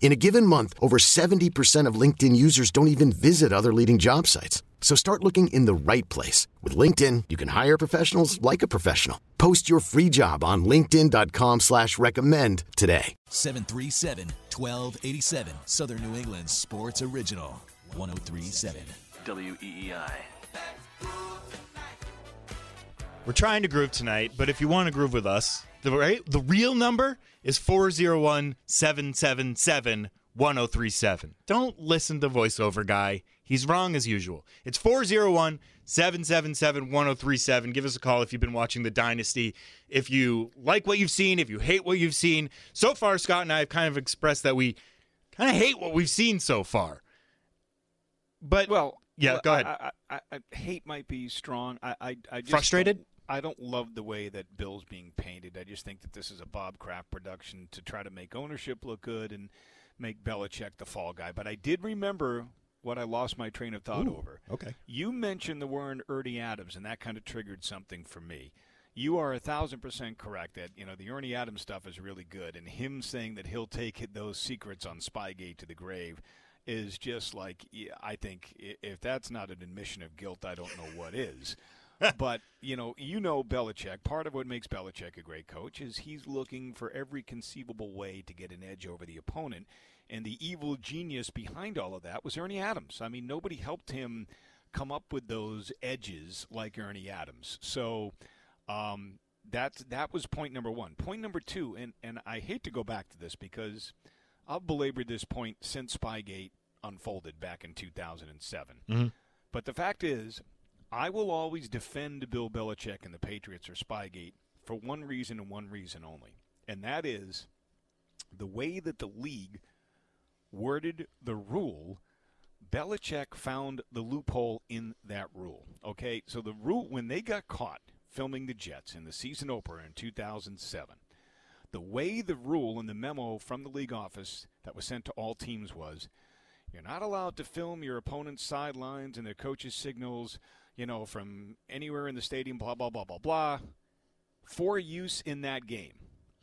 In a given month, over 70% of LinkedIn users don't even visit other leading job sites. So start looking in the right place. With LinkedIn, you can hire professionals like a professional. Post your free job on linkedin.com slash recommend today. 737-1287, Southern New England Sports Original. 1037 WEEI. We're trying to groove tonight, but if you want to groove with us, the right the real number is 401-777-1037. Don't listen to voiceover guy. He's wrong as usual. It's 401-777-1037. Give us a call if you've been watching the Dynasty. If you like what you've seen, if you hate what you've seen. So far Scott and I have kind of expressed that we kind of hate what we've seen so far. But Well, yeah, well, go ahead. I, I, I, hate might be strong. I, I, I just Frustrated? I don't love the way that Bill's being painted. I just think that this is a Bob Kraft production to try to make ownership look good and make Belichick the fall guy. But I did remember what I lost my train of thought over. okay. You mentioned the word Ernie Adams, and that kind of triggered something for me. You are a thousand percent correct that you know the Ernie Adams stuff is really good, and him saying that he'll take those secrets on Spygate to the grave is just like I think if that's not an admission of guilt, I don't know what is. but you know, you know Belichick. Part of what makes Belichick a great coach is he's looking for every conceivable way to get an edge over the opponent. And the evil genius behind all of that was Ernie Adams. I mean, nobody helped him come up with those edges like Ernie Adams. So um, that's that was point number one. Point number two, and and I hate to go back to this because I've belabored this point since Spygate unfolded back in 2007. But the fact is, I will always defend Bill Belichick and the Patriots or Spygate for one reason and one reason only, and that is the way that the league worded the rule. Belichick found the loophole in that rule. Okay, so the rule when they got caught filming the Jets in the season opener in 2007, the way the rule in the memo from the league office that was sent to all teams was you're not allowed to film your opponent's sidelines and their coaches' signals, you know, from anywhere in the stadium, blah, blah, blah, blah, blah, for use in that game.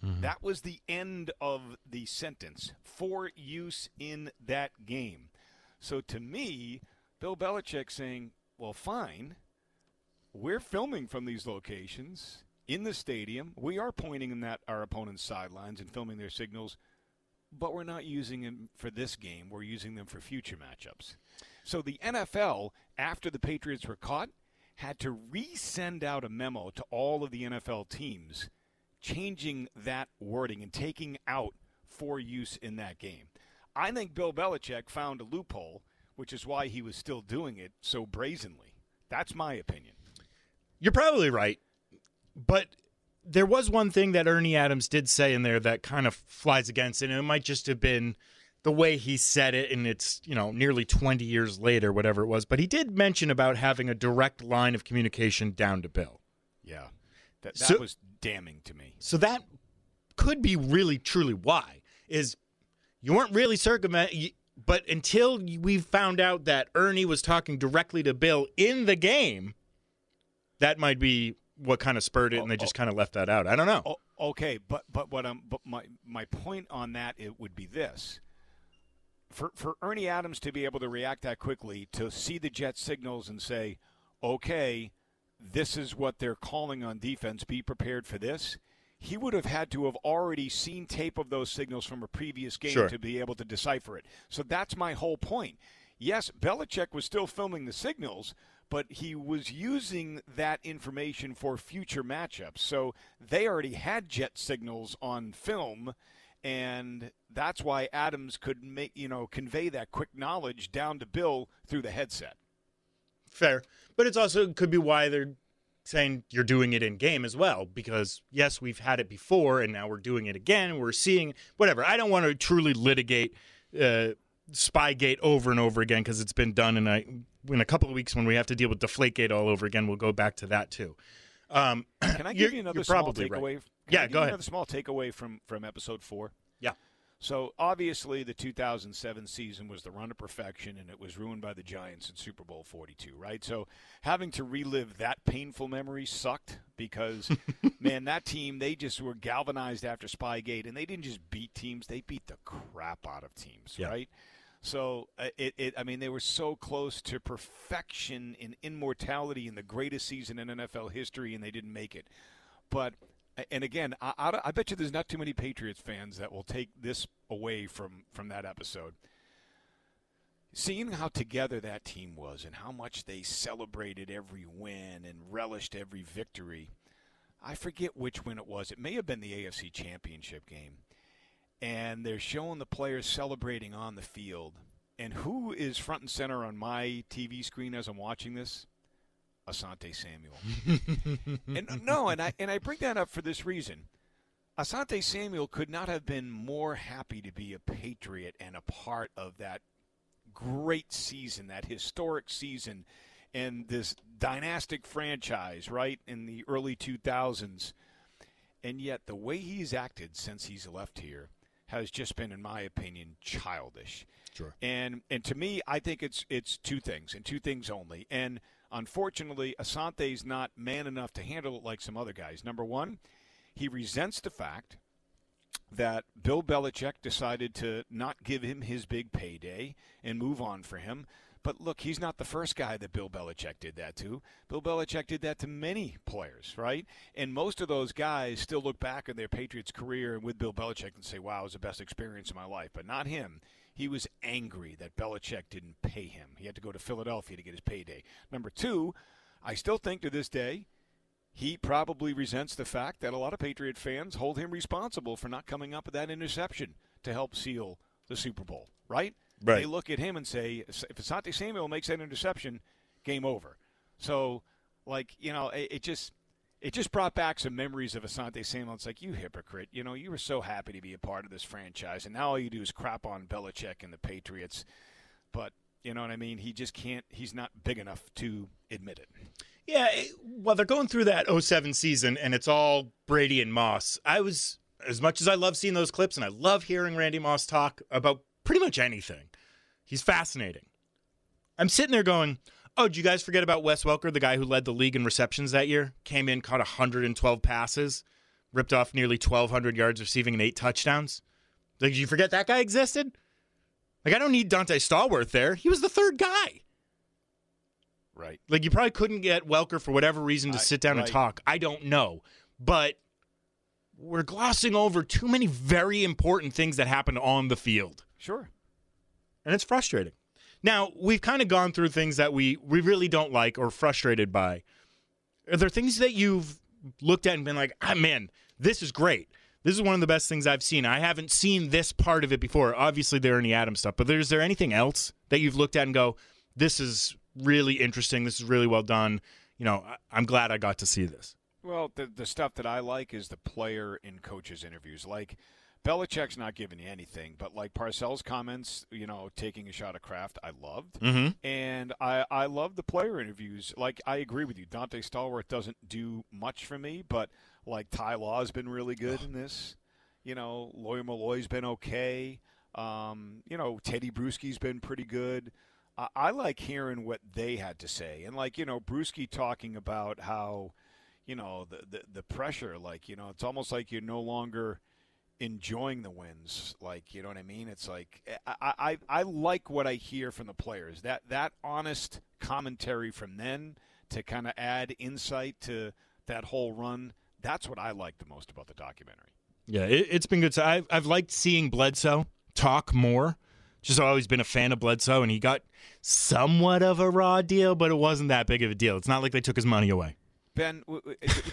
Mm-hmm. That was the end of the sentence for use in that game. So to me, Bill Belichick saying, well, fine, we're filming from these locations in the stadium. We are pointing in that our opponent's sidelines and filming their signals, but we're not using them for this game. We're using them for future matchups. So the NFL, after the Patriots were caught, had to resend out a memo to all of the NFL teams changing that wording and taking out for use in that game. I think Bill Belichick found a loophole, which is why he was still doing it so brazenly. That's my opinion. You're probably right. But there was one thing that Ernie Adams did say in there that kind of flies against it, and it might just have been the way he said it, and it's, you know, nearly 20 years later, whatever it was. But he did mention about having a direct line of communication down to Bill. Yeah. That, that So- was damning to me. So that could be really, truly why is you weren't really circumvent, but until we found out that Ernie was talking directly to Bill in the game, that might be what kind of spurred it, and they oh, oh. just kind of left that out. I don't know. Oh, okay, but but what I'm but my my point on that it would be this. For for Ernie Adams to be able to react that quickly, to see the jet signals and say, "Okay, this is what they're calling on defense. Be prepared for this." He would have had to have already seen tape of those signals from a previous game Sure. to be able to decipher it. So that's my whole point. Yes, Belichick was still filming the signals, but he was using that information for future matchups. So they already had jet signals on film, and that's why Adams could make you know convey that quick knowledge down to Bill through the headset. Fair, but it's also could be why they're saying you're doing it in game as well because yes, we've had it before and now we're doing it again. We're seeing whatever. I don't want to truly litigate uh, Spygate over and over again because it's been done, and I in a couple of weeks when we have to deal with Deflategate all over again, we'll go back to that too. Um, Can I give you another small takeaway? Right. Yeah, go ahead. Another small takeaway from from episode four. Yeah. So obviously, the 2007 season was the run of perfection, and it was ruined by the Giants in Super Bowl 42. Right. So having to relive that painful memory sucked because, man, that team they just were galvanized after Spygate, and they didn't just beat teams; they beat the crap out of teams. Yeah. Right. So uh, it, it, I mean, they were so close to perfection in immortality in the greatest season in NFL history, and they didn't make it. But and again, I, I, bet you there's not too many Patriots fans that will take this away from from that episode. Seeing how together that team was and how much they celebrated every win and relished every victory. I forget which win it was. It may have been the AFC Championship game and they're showing the players celebrating on the field. And who is front and center on my TV screen as I'm watching this? Asante Samuel. and uh, no, and I and I bring that up for this reason. Asante Samuel could not have been more happy to be a Patriot and a part of that great season, that historic season, and this dynastic franchise, right, in the early 2000s. And yet, the way he's acted since he's left here has just been, in my opinion, childish. Sure. And and to me, I think it's it's two things and two things only. And unfortunately, Asante's not man enough to handle it like some other guys. Number one, he resents the fact that Bill Belichick decided to not give him his big payday and move on for him. But look, he's not the first guy that Bill Belichick did that to. Bill Belichick did that to many players, right? And most of those guys still look back on their Patriots career and with Bill Belichick and say, wow, it was the best experience of my life. But not him. He was angry that Belichick didn't pay him. He had to go to Philadelphia to get his payday. Number two, I still think to this day, he probably resents the fact that a lot of Patriot fans hold him responsible for not coming up with that interception to help seal the Super Bowl, right? Right. They look at him and say, if Asante Samuel makes that interception, game over. So, like you know, it, it just it just brought back some memories of Asante Samuel. It's like you hypocrite. You know, you were so happy to be a part of this franchise, and now all you do is crap on Belichick and the Patriots. But you know what I mean? He just can't. He's not big enough to admit it. Yeah, well, they're going through that 07 season, and it's all Brady and Moss. I was, as much as I love seeing those clips, and I love hearing Randy Moss talk about pretty much anything. He's fascinating. I'm sitting there going, oh, did you guys forget about Wes Welker, the guy who led the league in receptions that year? Came in, caught 112 passes, ripped off nearly 1,200 yards receiving and eight touchdowns. Like, did you forget that guy existed? Like, I don't need Donte Stallworth there. He was the third guy. Right. Like, you probably couldn't get Welker for whatever reason to I- sit down and talk. I don't know. But we're glossing over too many very important things that happened on the field Sure. And it's frustrating. Now, we've kind of gone through things that we, we really don't like or frustrated by. Are there things that you've looked at and been like, ah, man, this is great? This is one of the best things I've seen. I haven't seen this part of it before. Obviously, the Ernie Adams stuff, but is there anything else that you've looked at and go, this is really interesting. This is really well done. You know, I- I'm glad I got to see this. Well, the the stuff that I like is the player and coaches interviews. Like Belichick's not giving you anything, but like Parcells' comments, you know, taking a shot at Kraft, I loved. Mm-hmm. And I, I love the player interviews. Like, I agree with you. Donte Stallworth doesn't do much for me, but, like, Ty Law's been really good in this. You know, Lawyer Milloy's been okay. Um, you know, Teddy Bruschi's been pretty good. I, I like hearing what they had to say. And, like, you know, Bruschi talking about how, you know, the, the, the pressure, like, you know, it's almost like you're no longer – enjoying the wins. Like, you know what I mean? It's like eh, I, I, I like what I hear from the players. That that honest commentary from then to kind of add insight to that whole run. That's what I like the most about the documentary. Yeah, it, it's been good. So I've, I've liked seeing Bledsoe talk more. Just always been a fan of Bledsoe, and he got somewhat of a raw deal, but it wasn't that big of a deal. It's not like they took his money away. Ben,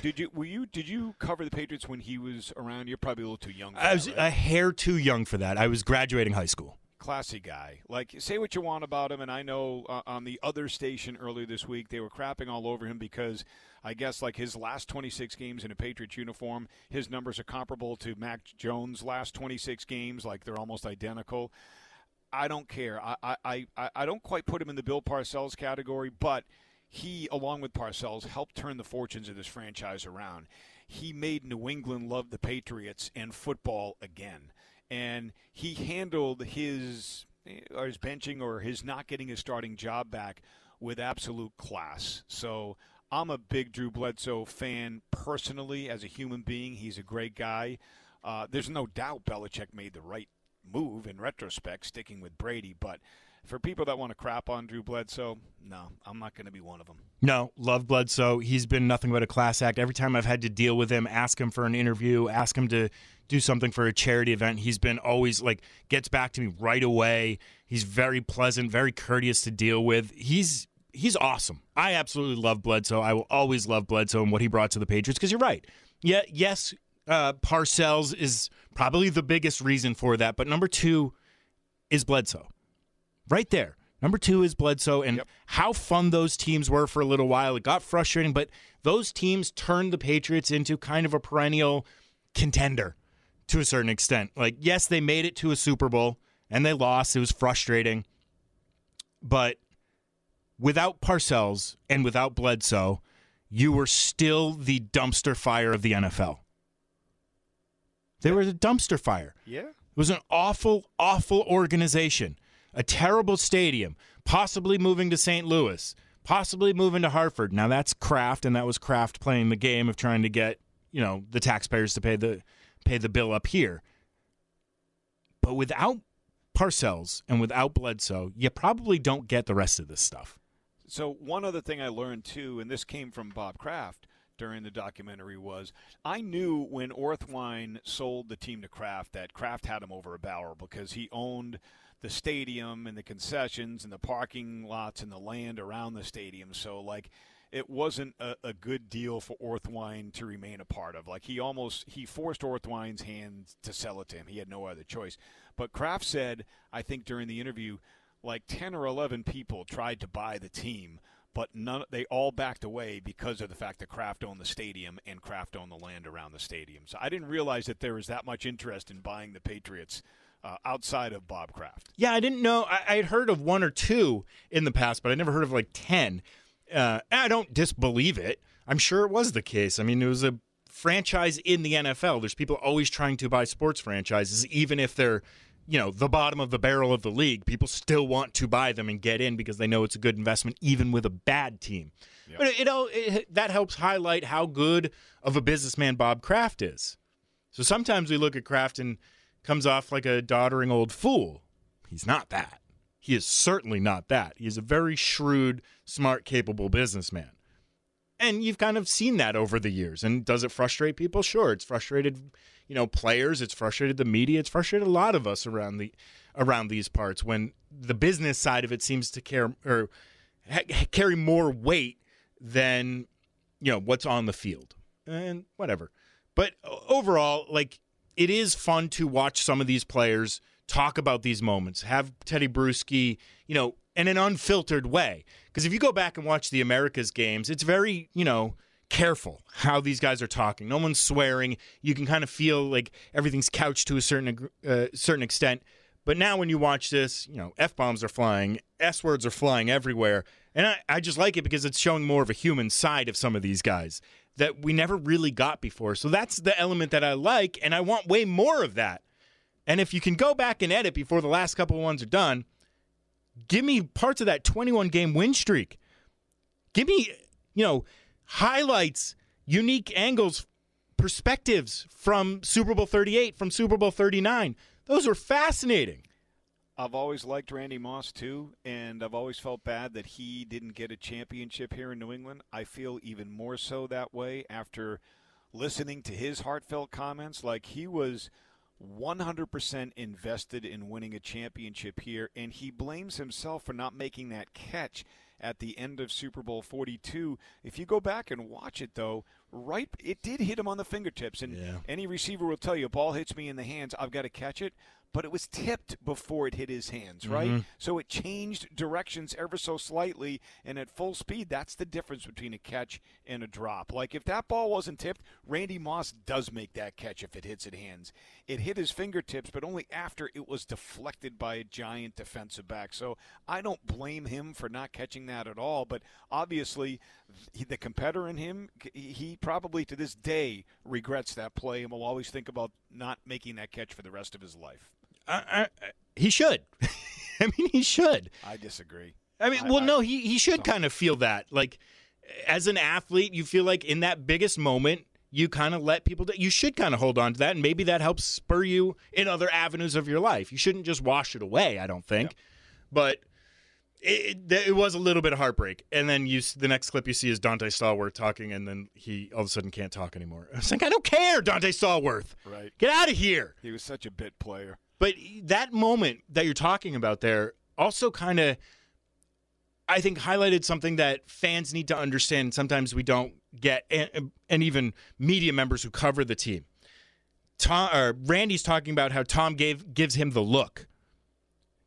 did you were you did you cover the Patriots when he was around? You're probably a little too young. I was that, a hair too young for that. I was graduating high school. classy guy. Like, say what you want about him, and I know uh, on the other station earlier this week they were crapping all over him because I guess like his last 26 games in a Patriots uniform, his numbers are comparable to Mac Jones' last 26 games. Like they're almost identical. I don't care. I, I, I, I don't quite put him in the Bill Parcells category, but he, along with Parcells, helped turn the fortunes of this franchise around. He made New England love the Patriots and football again. And he handled his or his benching or his not getting his starting job back with absolute class. So I'm a big Drew Bledsoe fan personally as a human being. He's a great guy. Uh, there's no doubt Belichick made the right move in retrospect, sticking with Brady. But for people that want to crap on Drew Bledsoe, no, I'm not going to be one of them. No, love Bledsoe. He's been nothing but a class act. Every time I've had to deal with him, ask him for an interview, ask him to do something for a charity event, he's been always like gets back to me right away. He's very pleasant, very courteous to deal with. He's he's awesome. I absolutely love Bledsoe. I will always love Bledsoe and what he brought to the Patriots because you're right. Yeah, yes, uh, Parcells is probably the biggest reason for that, but number two is Bledsoe. Right there. Number two is Bledsoe, and yep. how fun those teams were for a little while. It got frustrating, but those teams turned the Patriots into kind of a perennial contender to a certain extent. Like, yes, they made it to a Super Bowl and they lost. It was frustrating. But without Parcells and without Bledsoe, you were still the dumpster fire of the NFL. They were the dumpster fire. Yeah. It was an awful, awful organization a terrible stadium, possibly moving to St. Louis, possibly moving to Hartford. Now that's Kraft, and that was Kraft playing the game of trying to get you know the taxpayers to pay the pay the bill up here. But without Parcells and without Bledsoe, you probably don't get the rest of this stuff. So one other thing I learned too, and this came from Bob Kraft during the documentary, was I knew when Orthwein sold the team to Kraft that Kraft had him over a barrel because he owned the stadium and the concessions and the parking lots and the land around the stadium. So like it wasn't a, a, good deal for Orthwein to remain a part of. Like he almost he forced Orthwein's hand to sell it to him. He had no other choice. But Kraft said, I think during the interview, like ten or eleven people tried to buy the team, but none they all backed away because of the fact that Kraft owned the stadium and Kraft owned the land around the stadium. So I didn't realize that there was that much interest in buying the Patriots uh, outside of Bob Kraft. Yeah, I didn't know. I, would heard of one or two in the past, but I never heard of like 10. Uh, I don't disbelieve it. I'm sure it was the case. I mean, it was a franchise in the NFL. There's people always trying to buy sports franchises, even if they're, you know, the bottom of the barrel of the league. People still want to buy them and get in because they know it's a good investment, even with a bad team. Yep. But it, it, that helps highlight how good of a businessman Bob Kraft is. So sometimes we look at Kraft and comes off like a doddering old fool. He's not that. He is certainly not that. He is a very shrewd, smart, capable businessman. And you've kind of seen that over the years. And does it frustrate people? Sure. It's frustrated, you know, players, it's frustrated the media, it's frustrated a lot of us around the around these parts when the business side of it seems to care or ha- carry more weight than you know what's on the field and whatever. But overall, like it is fun to watch some of these players talk about these moments, have Teddy Bruschi, you know, in an unfiltered way. Because if you go back and watch the Americas games, it's very, you know, careful how these guys are talking. No one's swearing. You can kind of feel like everything's couched to a certain uh, certain extent. But now when you watch this, you know, f bombs are flying, s words are flying everywhere, and I, I just like it because it's showing more of a human side of some of these guys that we never really got before. So that's the element that I like, and I want way more of that. And if you can go back and edit before the last couple of ones are done, give me parts of that 21 game win streak. Give me, you know, highlights, unique angles, perspectives from Super Bowl 38, from Super Bowl 39. Those are fascinating. I've always liked Randy Moss too, and I've always felt bad that he didn't get a championship here in New England. I feel even more so that way after listening to his heartfelt comments. Like he was 100% invested in winning a championship here, and he blames himself for not making that catch at the end of Super Bowl 42. If you go back and watch it, though, right, it did hit him on the fingertips, and yeah. any receiver will tell you, a ball hits me in the hands, I've got to catch it but it was tipped before it hit his hands, right? Mm-hmm. So it changed directions ever so slightly, and at full speed, that's the difference between a catch and a drop. Like if that ball wasn't tipped, Randy Moss does make that catch if it hits it hands. It hit his fingertips, but only after it was deflected by a giant defensive back. So I don't blame him for not catching that at all, but obviously the competitor in him, he probably to this day regrets that play and will always think about not making that catch for the rest of his life. I, I, he should. I mean, he should. I disagree. I mean, I- well, I- no, he he should kind of feel that. Like, as an athlete, you feel like in that biggest moment, you kind of let people. You should kind of hold on to that, and maybe that helps spur you in other avenues of your life. You shouldn't just wash it away. I don't think, but. It, it, it was a little bit of heartbreak, and then you the next clip you see is Donte Stallworth talking, and then he all of a sudden can't talk anymore. I was like, I don't care, Donte Stallworth, Right. get out of here. He was such a bit player. But that moment that you're talking about there also kind of, I think, highlighted something that fans need to understand. Sometimes we don't get, and, and even media members who cover the team. Tom or Randy's talking about how Tom gave gives him the look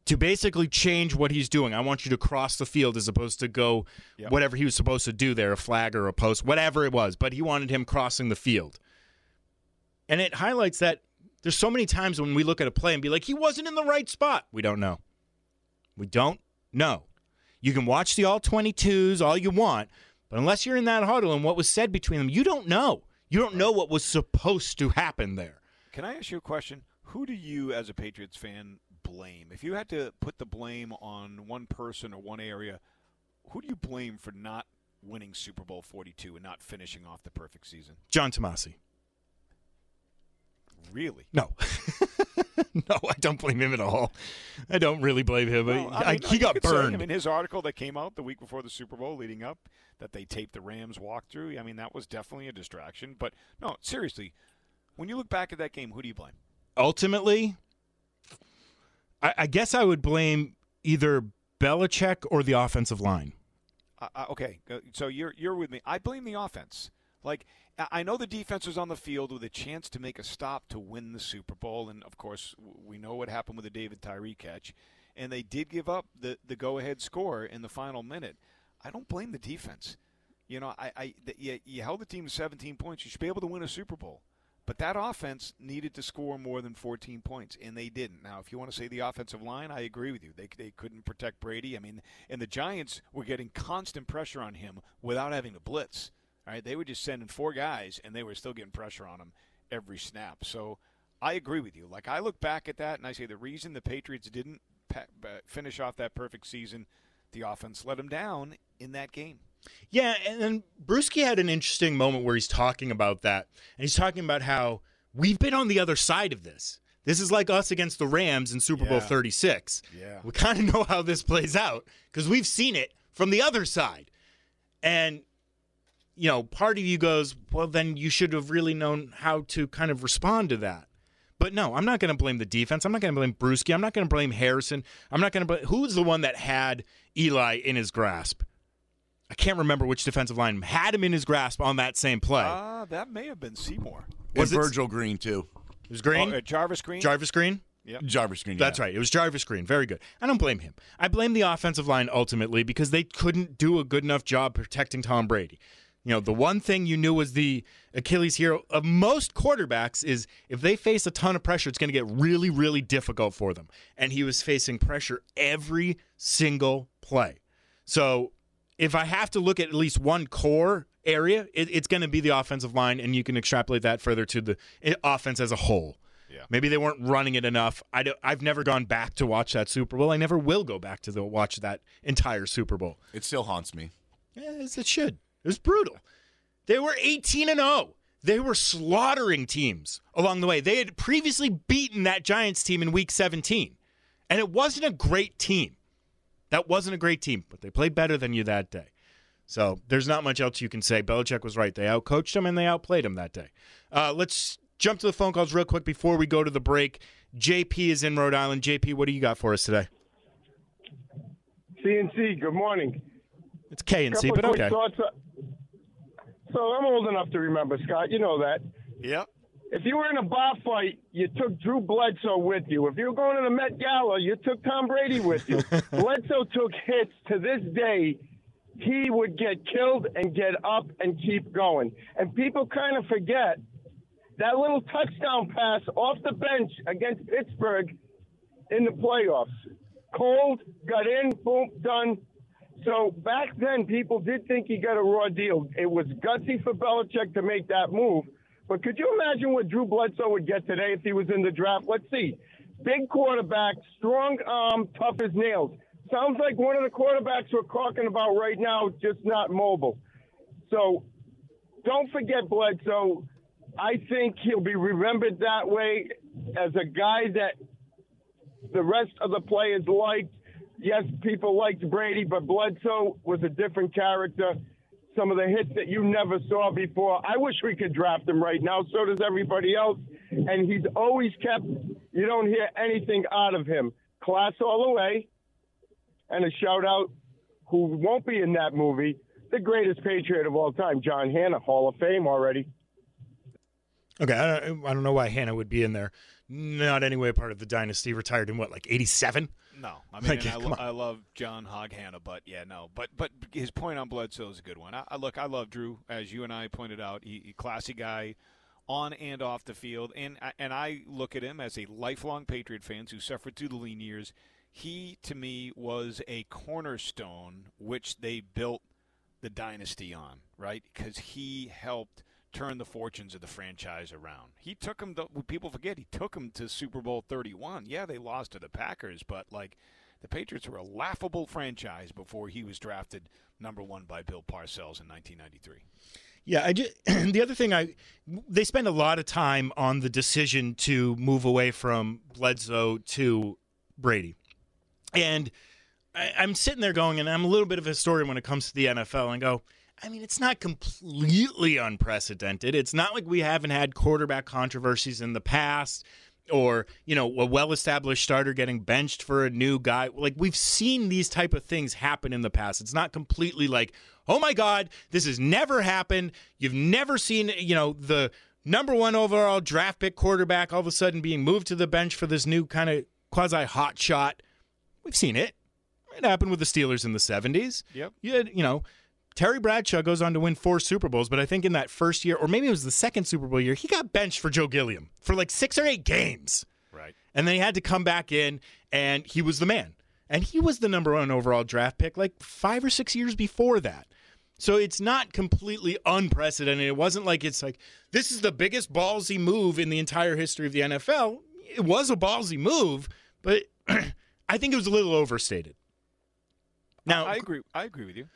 to basically change what he's doing. I want you to cross the field as opposed to go Yep. whatever he was supposed to do there, a flag or a post, whatever it was. But he wanted him crossing the field. And it highlights that there's so many times when we look at a play and be like, he wasn't in the right spot. We don't know. We don't know. You can watch the all 22s all you want, but unless you're in that huddle and what was said between them, you don't know. You don't know what was supposed to happen there. Can I ask you a question? Who do you, as a Patriots fan, blame? If you had to put the blame on one person or one area, who do you blame for not winning Super Bowl 42 and not finishing off the perfect season? John Tomase. Really? No. no, I don't blame him at all. I don't really blame him. Well, I- I mean, he got could say, burned. I mean, his article that came out the week before the Super Bowl leading up that they taped the Rams walkthrough, I mean, that was definitely a distraction. But no, seriously, when you look back at that game, who do you blame? ultimately, I, I guess I would blame either Belichick or the offensive line. Uh, okay, so you're you're with me. I blame the offense. Like I- know the defense was on the field with a chance to make a stop to win the Super Bowl, and of course we know what happened with the David Tyree catch, and they did give up the the go ahead score in the final minute. I don't blame the defense. You know, I, I th- you, you held the team to 17 points. You should be able to win a Super Bowl. But that offense needed to score more than 14 points, and they didn't. Now, if you want to say the offensive line, I agree with you. They, they couldn't protect Brady. I mean, and the Giants were getting constant pressure on him without having to blitz. Right, they were just sending four guys, and they were still getting pressure on him every snap. So I agree with you. Like I look back at that, and I say the reason the Patriots didn't uh, finish off that perfect season, the offense let them down in that game. Yeah, and then Bruschi had an interesting moment where he's talking about that. And he's talking about how we've been on the other side of this. This is like us against the Rams in Super Bowl 36. Yeah. We kind of know how this plays out because we've seen it from the other side. And, you know, part of you goes, well, then you should have really known how to kind of respond to that. But no, I'm not going to blame the defense. I'm not going to blame Bruschi. I'm not going to blame Harrison. I'm not going to blame. Who's the one that had Eli in his grasp? I can't remember which defensive line had him in his grasp on that same play. Ah, that may have been Seymour. Was and Virgil Green too. it was Green, Oh, uh, Jarvis Green. Jarvis Green. Yeah. Jarvis Green. That's yeah. right. It was Jarvis Green. Very good. I don't blame him. I blame the offensive line ultimately because they couldn't do a good enough job protecting Tom Brady. You know, the one thing you knew was the Achilles heel of most quarterbacks is if they face a ton of pressure, it's going to get really, really difficult for them. And he was facing pressure every single play. So if I have to look at at least one core area, it, it's going to be the offensive line, and you can extrapolate that further to the eh, offense as a whole. Yeah. Maybe they weren't running it enough. I do, I've never gone back to watch that Super Bowl. I never will go back to the, watch that entire Super Bowl. It still haunts me. Yes, it should. It was brutal. They were 18 and 0. They were slaughtering teams along the way. They had previously beaten that Giants team in week 17. And it wasn't a great team. That wasn't a great team, but they played better than you that day. So there's not much else you can say. Belichick was right. They outcoached them and they outplayed them that day. Uh, let's jump to the phone calls real quick before we go to the break. JP is in Rhode Island. JP, what do you got for us today? CNC, good morning. It's K and C, but okay. thoughts. So I'm old enough to remember, Scott. You know that. Yep. If you were in a bar fight, you took Drew Bledsoe with you. If you were going to the Met Gala, you took Tom Brady with you. Bledsoe took hits to this day. He would get killed and get up and keep going. And people kind of forget that little touchdown pass off the bench against Pittsburgh in the playoffs. Cold, got in, boom, done. So back then, people did think he got a raw deal. It was gutsy for Belichick to make that move. But could you imagine what Drew Bledsoe would get today if he was in the draft? Let's see. Big quarterback, strong arm, tough as nails. Sounds like one of the quarterbacks we're talking about right now, just not mobile. So don't forget Bledsoe. I think he'll be remembered that way as a guy that the rest of the players liked. Yes, people liked Brady, but Bledsoe was a different character some of the hits that you never saw before. I wish we could draft him right now. So does everybody else. And he's always kept, you don't hear anything out of him. Class all the way. And a shout out who won't be in that movie, the greatest Patriot of all time, John Hannah, Hall of Fame already. Okay, I don't, I don't know why Hannah would be in there. Not anyway part of the dynasty. Retired in what, like 87? No, I mean, like, I, lo- I, love John Hog Hannah, but yeah, no. But but his point on Bledsoe is a good one. I, I look, I love Drew, as you and I pointed out. He, he classy guy, on and off the field, and and I look at him as a lifelong Patriot fan who suffered through the lean years. He to me was a cornerstone which they built the dynasty on, right? Because he helped turn the fortunes of the franchise around. He took them. To, people forget he took them to Super Bowl 31. Yeah, they lost to the Packers, but like the Patriots were a laughable franchise before he was drafted number one by Bill Parcells in 1993. Yeah, I just, the other thing I they spend a lot of time on the decision to move away from Bledsoe to Brady, and I, I'm sitting there going, and I'm a little bit of a historian when it comes to the NFL, and go I mean, it's not completely unprecedented. It's not like we haven't had quarterback controversies in the past or, you know, a well-established starter getting benched for a new guy. Like we've seen these type of things happen in the past. It's not completely like, "Oh my god, this has never happened." You've never seen, you know, the number 1 overall draft pick quarterback all of a sudden being moved to the bench for this new kind of quasi hot shot. We've seen it. It happened with the Steelers in the 70s. Yep. You, had, you know, Terry Bradshaw goes on to win four Super Bowls, but I think in that first year, or maybe it was the second Super Bowl year, he got benched for Joe Gilliam for like six or eight games. Right. And then he had to come back in, and he was the man. And he was the number one overall draft pick like five or six years before that. So it's not completely unprecedented. It wasn't like it's like, this is the biggest ballsy move in the entire history of the NFL. It was a ballsy move, but I think it was a little overstated. Now, I agree. I agree with you.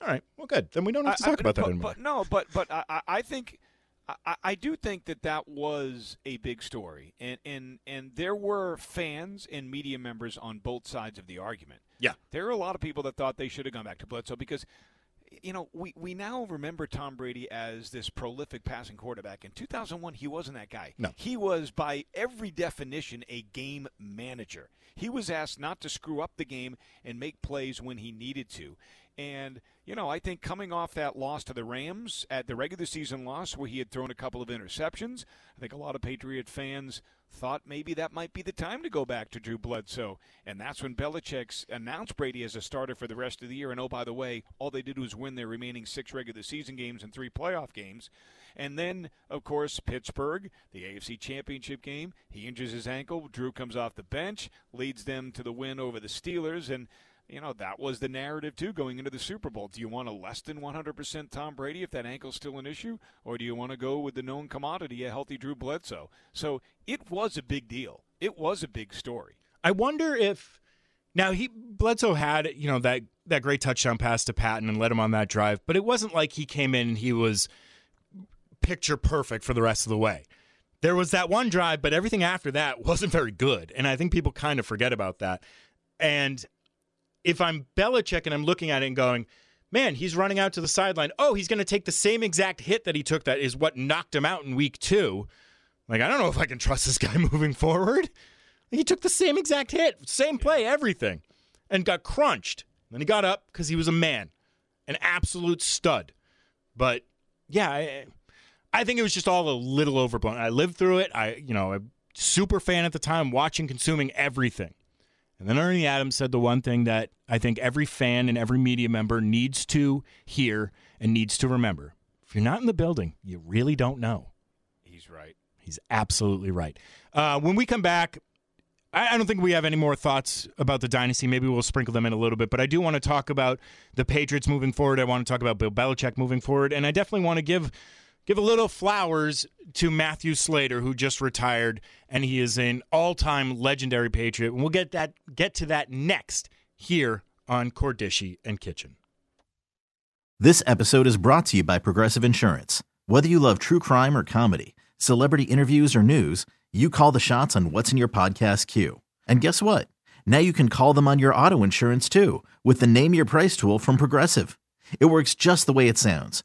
All right. Well, good. Then we don't have to talk I, about but, that anymore. But no, but but I, I think I, I do think that that was a big story, and and and there were fans and media members on both sides of the argument. Yeah, there are a lot of people that thought they should have gone back to Bledsoe because. You know, we, we now remember Tom Brady as this prolific passing quarterback. In 2001, he wasn't that guy. No. He was, by every definition, a game manager. He was asked not to screw up the game and make plays when he needed to. And, you know, I think coming off that loss to the Rams at the regular season loss where he had thrown a couple of interceptions, I think a lot of Patriot fans thought maybe that might be the time to go back to Drew Bledsoe. And that's when Belichick announced Brady as a starter for the rest of the year. And oh, by the way, all they did was win their remaining six regular season games and three playoff games. And then, of course, Pittsburgh, the AFC Championship game. He injures his ankle. Drew comes off the bench, leads them to the win over the Steelers. And you know, that was the narrative too going into the Super Bowl. Do you want a less than 100% Tom Brady if that ankle's still an issue? Or do you want to go with the known commodity, a healthy Drew Bledsoe? So it was a big deal. It was a big story. I wonder if now he Bledsoe had, you know, that that great touchdown pass to Patten and led him on that drive, but it wasn't like he came in and he was picture perfect for the rest of the way. There was that one drive, but everything after that wasn't very good. And I think people kind of forget about that. And if I'm Belichick and I'm looking at it and going, man, he's running out to the sideline. Oh, he's going to take the same exact hit that he took that is what knocked him out in week two. Like, I don't know if I can trust this guy moving forward. He took the same exact hit, same play, everything, and got crunched. Then he got up because he was a man, an absolute stud. But yeah, I, I think it was just all a little overblown. I lived through it. I, you know, a super fan at the time, watching, consuming everything. And then Ernie Adams said the one thing that I think every fan and every media member needs to hear and needs to remember. If you're not in the building, you really don't know. He's right. He's absolutely right. Uh, when we come back, I, I don't think we have any more thoughts about the dynasty. Maybe we'll sprinkle them in a little bit, but I do want to talk about the Patriots moving forward. I want to talk about Bill Belichick moving forward, and I definitely want to give give a little flowers to Matthew Slater, who just retired, and he is an all-time legendary Patriot. And we'll get that get to that next here on Cordischi and Kichen. This episode is brought to you by Progressive Insurance. Whether you love true crime or comedy, celebrity interviews or news, you call the shots on what's in your podcast queue. And guess what? Now you can call them on your auto insurance too with the Name Your Price tool from Progressive. It works just the way it sounds.